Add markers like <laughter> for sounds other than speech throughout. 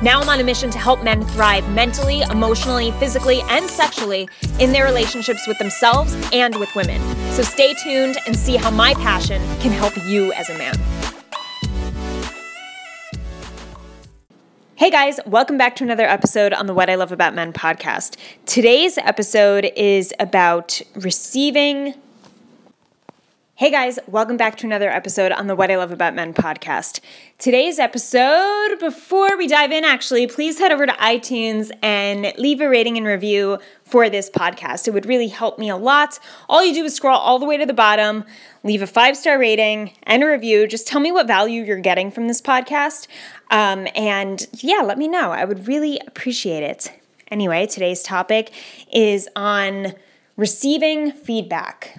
Now I'm on a mission to help men thrive mentally, emotionally, physically, and sexually in their relationships with themselves and with women. So stay tuned and see how my passion can help you as a man. Hey guys, welcome back to another episode on the What I Love About Men podcast. Today's episode is about receiving Hey guys, welcome back to another episode on the What I Love About Men podcast. Today's episode, before we dive in, actually, please head over to iTunes and leave a rating and review for this podcast. It would really help me a lot. All you do is scroll all the way to the bottom, leave a five star rating and a review. Just tell me what value you're getting from this podcast. Um, and yeah, let me know. I would really appreciate it. Anyway, today's topic is on receiving feedback.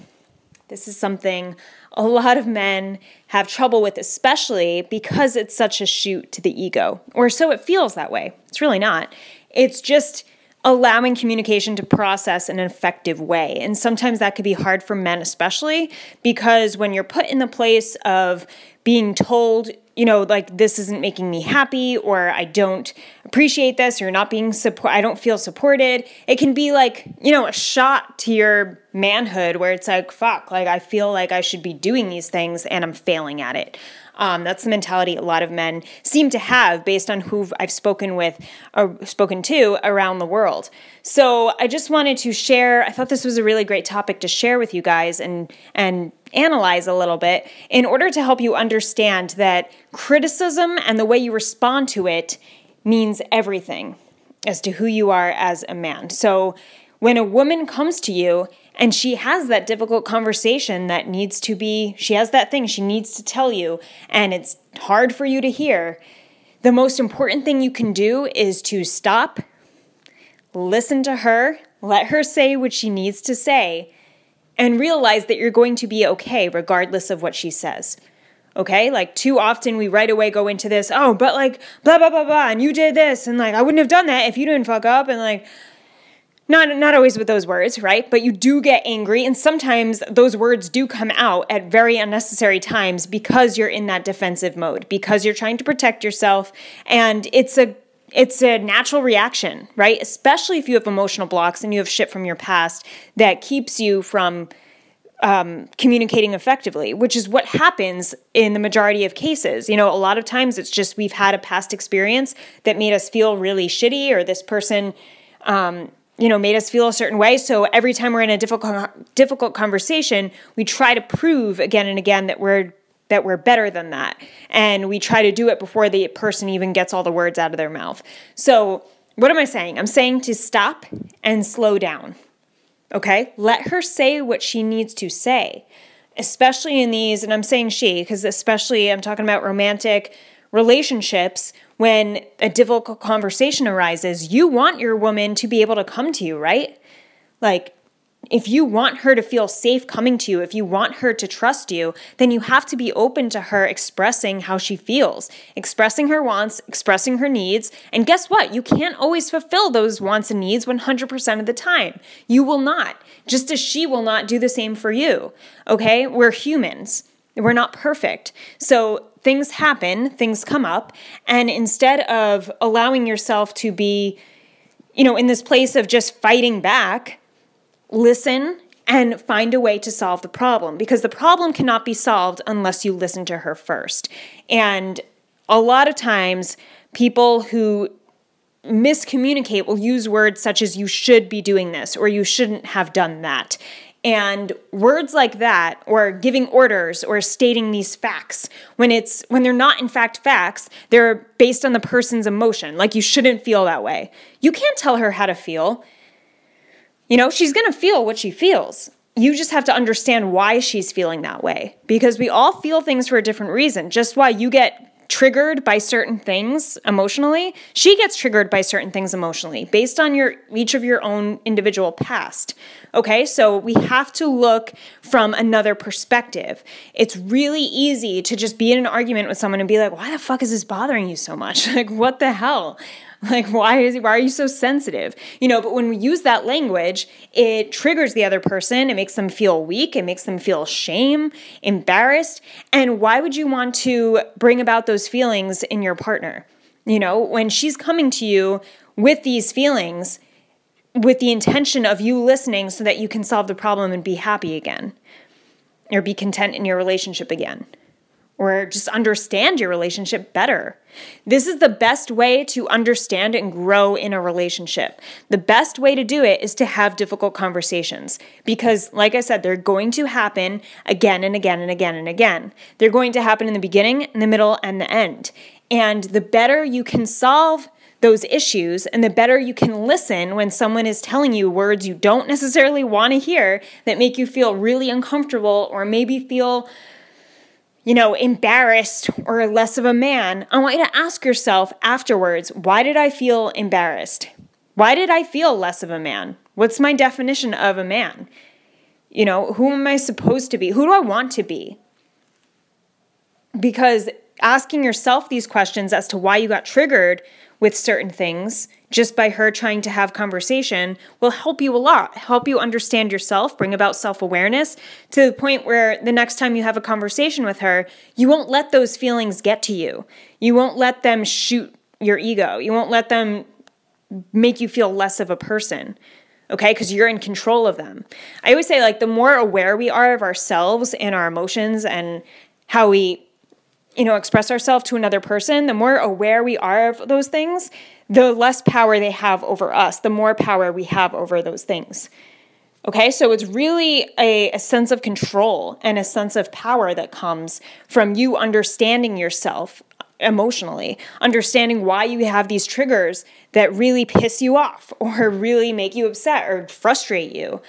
This is something a lot of men have trouble with, especially because it's such a shoot to the ego, or so it feels that way. It's really not. It's just allowing communication to process in an effective way. And sometimes that could be hard for men, especially because when you're put in the place of being told you know, like this isn't making me happy or I don't appreciate this or not being support I don't feel supported. It can be like, you know, a shot to your manhood where it's like, fuck, like I feel like I should be doing these things and I'm failing at it. Um, that's the mentality a lot of men seem to have based on who I've spoken with or spoken to around the world. So I just wanted to share. I thought this was a really great topic to share with you guys and and analyze a little bit in order to help you understand that criticism and the way you respond to it means everything as to who you are as a man. So when a woman comes to you and she has that difficult conversation that needs to be, she has that thing she needs to tell you, and it's hard for you to hear, the most important thing you can do is to stop, listen to her, let her say what she needs to say, and realize that you're going to be okay regardless of what she says. Okay? Like, too often we right away go into this, oh, but like, blah, blah, blah, blah, and you did this, and like, I wouldn't have done that if you didn't fuck up, and like, not not always with those words right but you do get angry and sometimes those words do come out at very unnecessary times because you're in that defensive mode because you're trying to protect yourself and it's a it's a natural reaction right especially if you have emotional blocks and you have shit from your past that keeps you from um, communicating effectively, which is what happens in the majority of cases. You know, a lot of times it's just we've had a past experience that made us feel really shitty, or this person um, you know made us feel a certain way so every time we're in a difficult difficult conversation we try to prove again and again that we're that we're better than that. And we try to do it before the person even gets all the words out of their mouth. So what am i saying? I'm saying to stop and slow down okay? Let her say what she needs to say especially in these and i'm saying she because especially i'm talking about romantic relationships when a difficult conversation arises, you want your woman to be able to come to you, right? Like, if you want her to feel safe coming to you, if you want her to trust you, then you have to be open to her expressing how she feels, expressing her wants, expressing her needs. And guess what? You can't always fulfill those wants and needs 100% of the time. You will not, just as she will not do the same for you. Okay? We're humans. We're not perfect. So things happen, things come up, and instead of allowing yourself to be, you know, in this place of just fighting back, listen and find a way to solve the problem because the problem cannot be solved unless you listen to her first. And a lot of times, people who miscommunicate will use words such as you should be doing this or you shouldn't have done that. And words like that, or giving orders or stating these facts, when it's when they're not in fact facts, they're based on the person's emotion. Like you shouldn't feel that way. You can't tell her how to feel. You know, she's gonna feel what she feels. You just have to understand why she's feeling that way. Because we all feel things for a different reason. Just why you get triggered by certain things emotionally, she gets triggered by certain things emotionally based on your each of your own individual past. Okay? So we have to look from another perspective. It's really easy to just be in an argument with someone and be like, "Why the fuck is this bothering you so much?" <laughs> like, what the hell? <laughs> Like, why is why are you so sensitive? You know, but when we use that language, it triggers the other person. It makes them feel weak. It makes them feel shame, embarrassed. And why would you want to bring about those feelings in your partner? You know, when she's coming to you with these feelings, with the intention of you listening so that you can solve the problem and be happy again or be content in your relationship again or just understand your relationship better. This is the best way to understand and grow in a relationship. The best way to do it is to have difficult conversations because, like I said, they're going to happen again and again and again and again. They're going to happen in the beginning, in the middle, and the end. And the better you can solve those issues and the better you can listen when someone is telling you words you don't necessarily want to hear that make you feel really uncomfortable or maybe feel you know, embarrassed or less of a man, I want you to ask yourself afterwards why did I feel embarrassed? Why did I feel less of a man? What's my definition of a man? You know, who am I supposed to be? Who do I want to be? Because asking yourself these questions as to why you got triggered with certain things just by her trying to have conversation will help you a lot help you understand yourself bring about self-awareness to the point where the next time you have a conversation with her you won't let those feelings get to you. You won't let them shoot your ego. You won't let them make you feel less of a person okay? Because you're in control of them. I always say like the more aware we are of ourselves and our emotions and how we you know, express ourselves to another person, the more aware we are of those things, the less power they have over us, the more power we have over those things. Okay, so it's really a, a, sense of control and a sense of power that comes from you understanding yourself emotionally, understanding why you have these triggers that really piss you off <laughs> or really make you upset or frustrate you.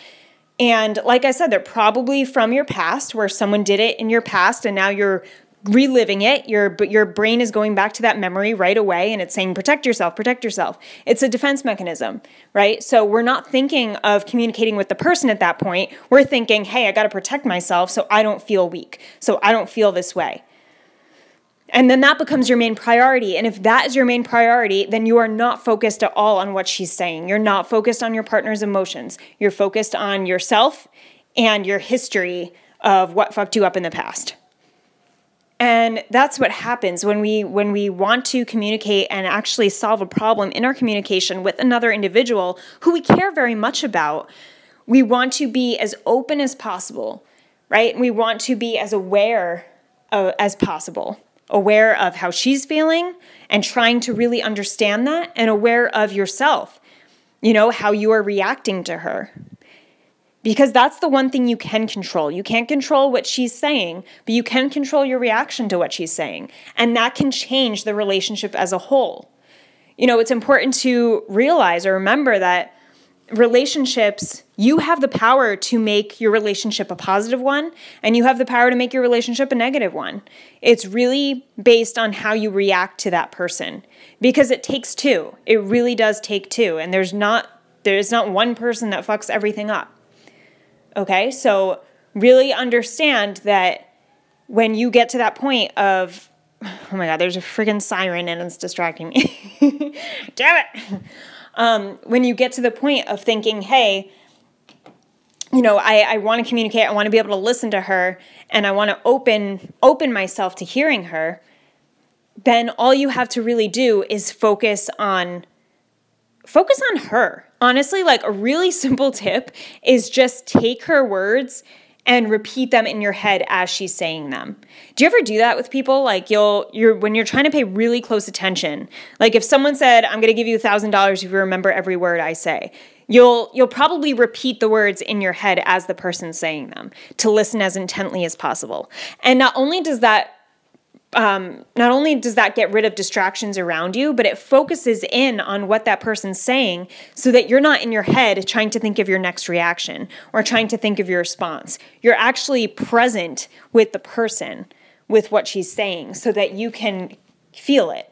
And like I said, they're probably from your past where someone did it in your past and now you're reliving it your your brain is going back to that memory right away and it's saying protect yourself protect yourself. It's a defense mechanism right? So we're not thinking of communicating with the person at that point. We're thinking hey i got to protect myself so i don't feel weak so i don't feel this way. And then that becomes your main priority. And if that is your main priority then you are not focused at all on what she's saying. You're not focused on your partner's emotions. You're focused on yourself and your history of what fucked you up in the past and that's what happens when we when we want to communicate and actually solve a problem in our communication with another individual who we care very much about. We want to be as open as possible, right? We want to be as aware as possible, aware of how she's feeling and trying to really understand that and aware of yourself. You know, how you are reacting to her because that's the one thing you can control. You can't control what she's saying, but you can control your reaction to what she's saying. And that can change the relationship as a whole. You know, it's important to realize or remember that relationships, you have the power to make your relationship a positive one, and you have the power to make your relationship a negative one. It's really based on how you react to that person because it takes two. It really does take two. And there's not there's not one person that fucks everything up. Okay, so really understand that when you get to that point of, oh my God, there's a friggin' siren and it's distracting me. <laughs> Damn it. Um, when you get to the point of thinking, hey, you know, I, I want to communicate, I want to be able to listen to her, and I want to open open myself to hearing her, then all you have to really do is focus on focus on her. Honestly, like a really <laughs> simple tip is just take her words and repeat them in your head as she's saying them. Do you ever do that with people? Like you'll you're when you're trying to pay really close attention. Like if someone said, "I'm going to give you $1000 if you remember every word I say." You'll you'll probably repeat the words in your head as the person's saying them to listen as intently as possible. And not only does that um, not only does that get rid of distractions around you, but it focuses in on what that person's saying so that you're not in your head trying to think of your next reaction or trying to think of your response. You're actually present with the person, with what she's saying, so that you can feel it.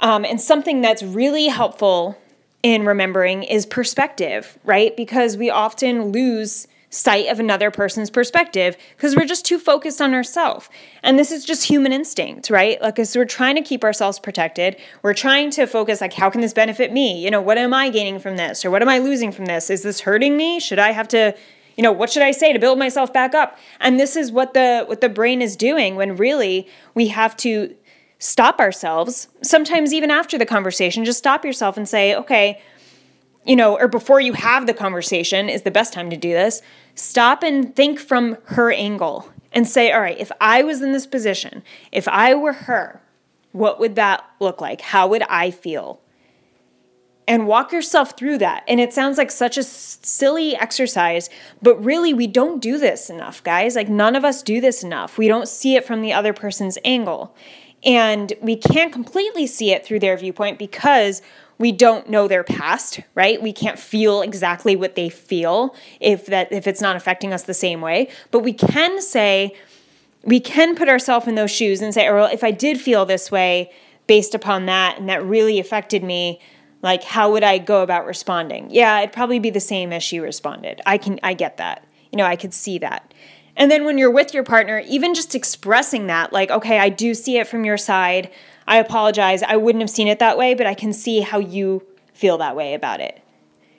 Um, and something that's really helpful in remembering is perspective, right? Because we often lose sight of another person's perspective because we're just too focused on ourselves. And this is just human instinct, right? Like, as we're trying to keep ourselves protected, we're trying to focus, like, how can this benefit me? You know, what am I gaining from this? Or what am I losing from this? Is this hurting me? Should I have to, you know, what should I say to build myself back up? And this is what the what the brain is doing when really we have to stop ourselves, sometimes even after the conversation, just stop yourself and say, okay, you know, or before you have the conversation is the best time to do this. Stop and think from her angle and say, all right, if I was in this position, if I were her, what would that look like? How would I feel? And walk yourself through that. And it sounds like such a silly exercise, but really, we don't do this enough, guys. Like, none of us do this enough. We don't see it from the other person's angle. And we can't completely see it through their viewpoint because we don't know their past, right? We can't feel exactly what they feel if that if it's not affecting us the same way. But we can say we can put ourselves in those shoes and say, oh, well, if I did feel this way based upon that and that really affected me, like how would I go about responding? Yeah, it'd probably be the same as she responded. I can I get that. You know, I could see that. And then when you're with your partner, even just expressing that, like, okay, I do see it from your side. I apologize. I wouldn't have seen it that way, but I can see how you feel that way about it.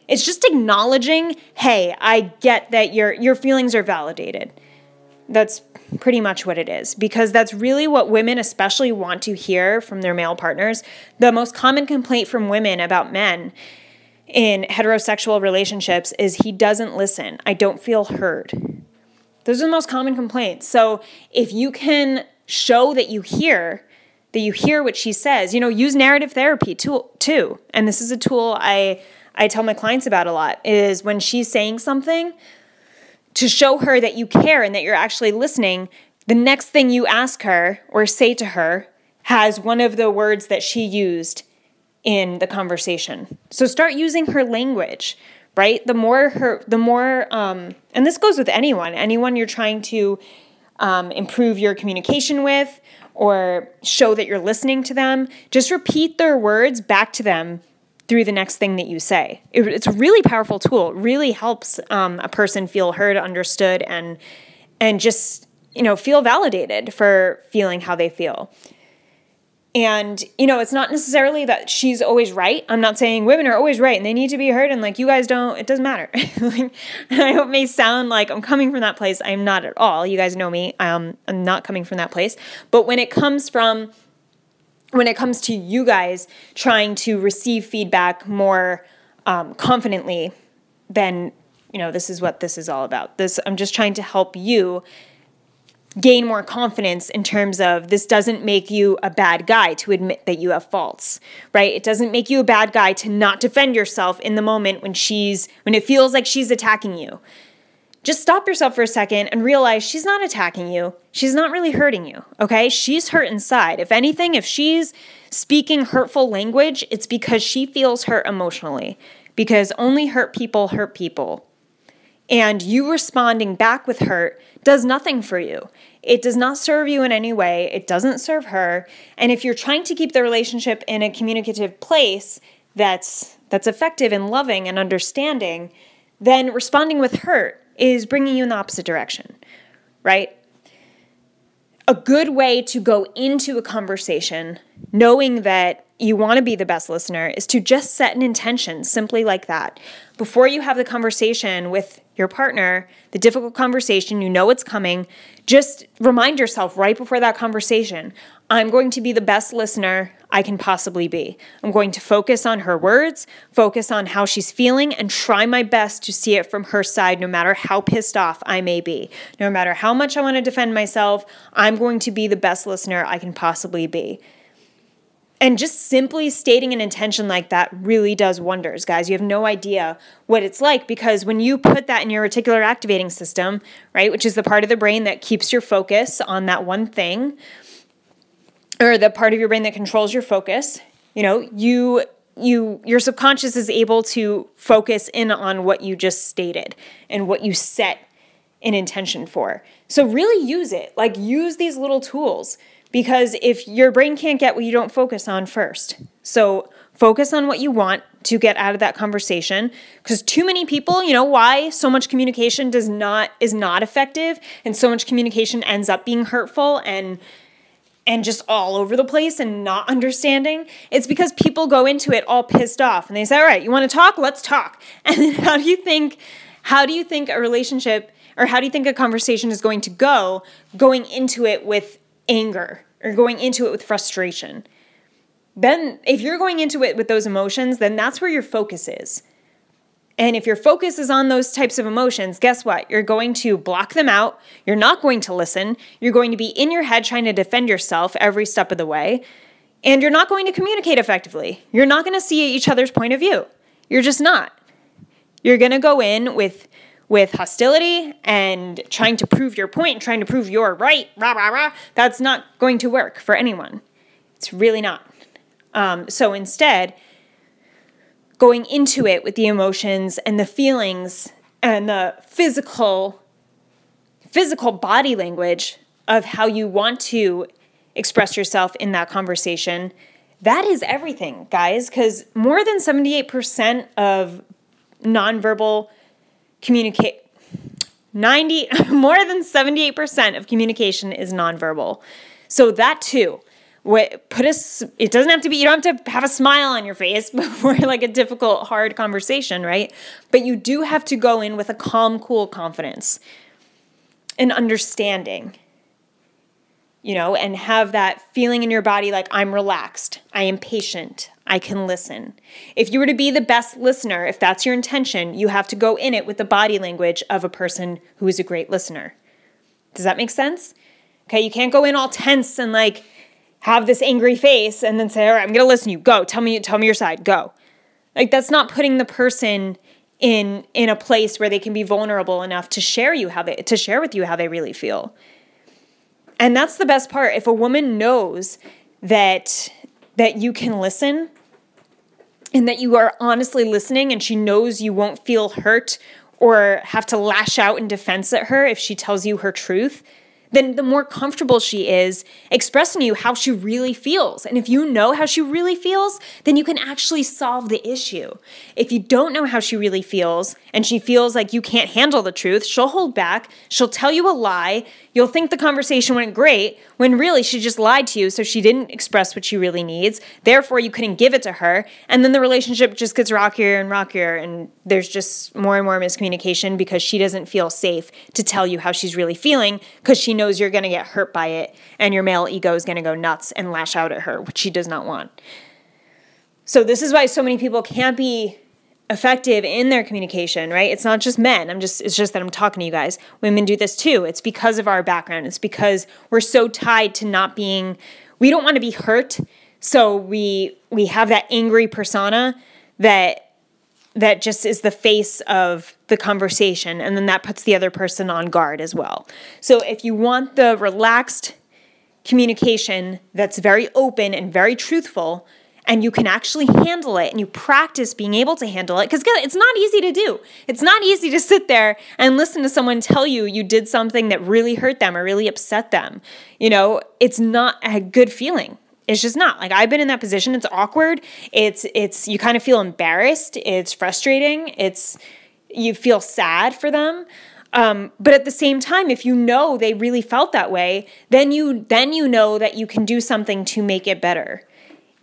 It's just acknowledging, hey, I get that your your feelings are validated. That's pretty much what it is because that's really what women especially want to hear from their male partners. The most common complaint from women about men in heterosexual relationships is he doesn't listen. I don't feel heard. Those are the most common complaints. So if you can show that you hear, that you hear what she says, you know, use narrative therapy too. too. And this is a tool I I tell my clients about a lot is when she's saying something to show her that you care and that you're actually listening, the next thing you ask her or say to her has one of the words that she used in the conversation. So start using her language right? The more her, the more, um, and this goes with anyone, anyone you're trying to um, improve your communication with or show that you're listening to them, just repeat their words back to them through the next thing that you say. It, it's a really powerful tool. It really helps um, a person feel heard, understood, and and just you know feel validated for feeling how they feel. And, you know, it's not necessarily that she's always right. I'm not saying women are always right and they need to be heard and like you guys don't, it doesn't matter. <laughs> like, I hope may sound like I'm coming from that place. I'm not at all. You guys know me. Um, I'm not coming from that place. But when it comes from, when it comes to you guys trying to receive feedback more um, confidently, then, you know, this is what this is all about. This, I'm just trying to help you gain more confidence in terms of this doesn't make you a bad guy to admit that you have faults, right? It doesn't make you a bad guy to not defend yourself in the moment when she's when it feels like she's attacking you. Just stop yourself for a second and realize she's not attacking you. She's not really hurting you, okay? She's hurt inside. If anything, if she's speaking hurtful language, it's because she feels hurt emotionally. Because only hurt people hurt people and you responding back with hurt does nothing for you. It does not serve you in any way. It doesn't serve her. And if you're trying to keep the relationship in a communicative place that's that's effective and loving and understanding, then responding with hurt is bringing you in the opposite direction, right? A good way to go into a conversation knowing that you want to be the best listener is to just set an intention simply like that. Before you have the conversation with your partner, the difficult conversation, you know it's coming, just remind yourself right before that conversation I'm going to be the best listener I can possibly be. I'm going to focus on her words, focus on how she's feeling, and try my best to see it from her side, no matter how pissed off I may be. No matter how much I want to defend myself, I'm going to be the best listener I can possibly be. And just simply stating an intention like that really does wonders, guys. You have no idea what it's like because when you put that in your reticular activating system, right, which is the part of the brain that keeps your focus on that one thing, or the part of your brain that controls your focus, you know, you you your subconscious is able to focus in on what you just stated and what you set an intention for. So really use it. Like use these little tools because if your brain can't get what you don't focus on first. So focus on what you want to get out of that conversation. Because too many people you know why so much communication does not is not effective and so much communication ends up being hurtful and and just all over the place and not understanding? It's because people go into it all pissed off and they say all right you want to talk? Let's talk. <laughs> And then how do you think how do you think a relationship or how do you think a conversation is going to go going into it with anger or going into it with frustration then if you're going into it with those emotions, then that's where your focus is. And if your focus is on those types of emotions, guess what? You're going to block them out. You're not going to listen. You're going to be in your head trying to defend yourself every step of the way. And you're not going to communicate effectively. You're not going to see each other's point of view. You're just not. You're going to go in with with hostility and trying to prove your point, trying to prove you're right, rah rah rah. That's not going to work for anyone. It's really not. Um, so instead, going into it with the emotions and the feelings and the physical physical body language of how you want to express yourself in that conversation that is everything guys because more than 78% of nonverbal communicate 90 <laughs> more than 78% of communication is nonverbal. So that too what put us it doesn't have to be you don't have to have a smile on your face <laughs> before like a difficult hard conversation right? But you do have to go in with a calm cool confidence and understanding you know and have that feeling in your body like i'm relaxed i am patient i can listen if you were to be the best listener if that's your intention you have to go in it with the body language of a person who is a great listener does that make sense okay you can't go in all tense and like have this angry face and then say, "All right, I'm going to listen to you. Go. Tell me tell me your side. Go." Like that's not putting the person in in a place where they can be vulnerable enough to share you how they to share with you how they really feel. And that's the best part. If a woman knows that that you can listen and that you are honestly listening and she knows you won't feel hurt or have to lash out in defense at her if she tells you her truth, then the more comfortable she is expressing to you how she really feels. And if you know how she really feels, then you can actually solve the issue. If you don't know how she really feels and she feels like you can't handle the truth, she'll hold back, she'll tell you a lie, you'll think the conversation went great when really she just lied to you so she didn't express what she really needs. Therefore, you couldn't give it to her. And then the relationship just gets rockier and rockier and there's just more and more miscommunication because she doesn't feel safe to tell you how she's really feeling because she knows knows you're going to get hurt by it and your male ego is going to go nuts and lash out at her, which she does not want. So, this is why so many people can't be effective in their communication, right? It's not just men. I'm just it's just that I'm talking to you guys. Women do this too. It's because of our background. It's because we're so tied to not being we don't want to be hurt. So we we have that angry persona that that just is the face of the conversation and then that puts the other person on guard as well. So if you want the relaxed communication that's very open and very truthful and you can actually handle it and you practice being able to handle it because it's not easy to do. It's not easy to sit there and listen to someone tell you you did something that really hurt them or really upset them. You know, it's not a good feeling it's just not. Like i've been in that position. It's awkward. It's it's you kind of feel embarrassed. It's frustrating. It's you feel sad for them. Um, but at the same time if you know they really felt that way then you then you know that you can do something to make it better.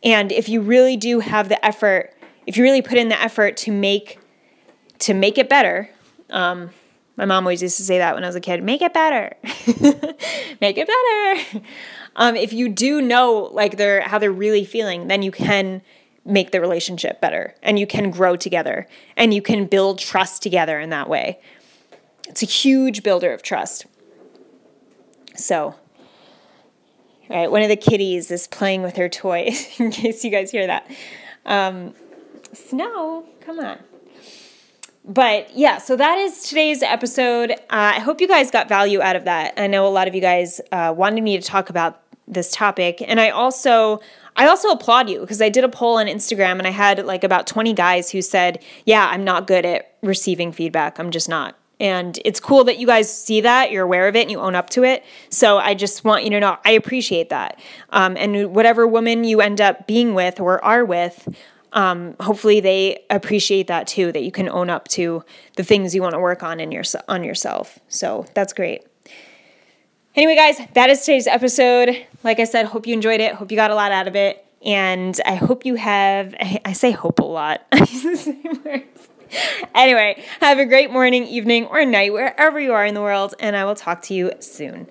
And if you really do have the effort if you really put in the effort to make to make it better um, my mom always used to say that when i was a kid make it better <laughs> make it better um, if you do know like they're how they're really feeling, then you can make the relationship better and you can grow together and you can build trust together in that way. It's a huge builder of trust. So, right, one of the kitties is playing with her toy, <laughs> in case you guys hear that. Um, Snow, come on. But yeah, so that is today's episode. Uh, I hope you guys got value out of that. I know a lot of you guys uh, wanted me to talk about this topic, and I also I also applaud you because I did a poll on Instagram and I had like about 20 guys who said, "Yeah, I'm not good at receiving feedback. I'm just not." And it's cool that you guys see that, you're aware of it, and you own up to it. So I just want you to know I appreciate that. Um, and whatever woman you end up being with or are with, um, hopefully they appreciate that too. That you can own up to the things you want to work on in your on yourself. So that's great. Anyway, guys, that is today's episode. Like I said, hope you enjoyed it. Hope you got a lot out of it. And I hope you have, <laughs> I say hope a lot. <laughs> <laughs> Anyway, have a great morning, evening, or night, wherever you are in the world, and I will talk to you soon.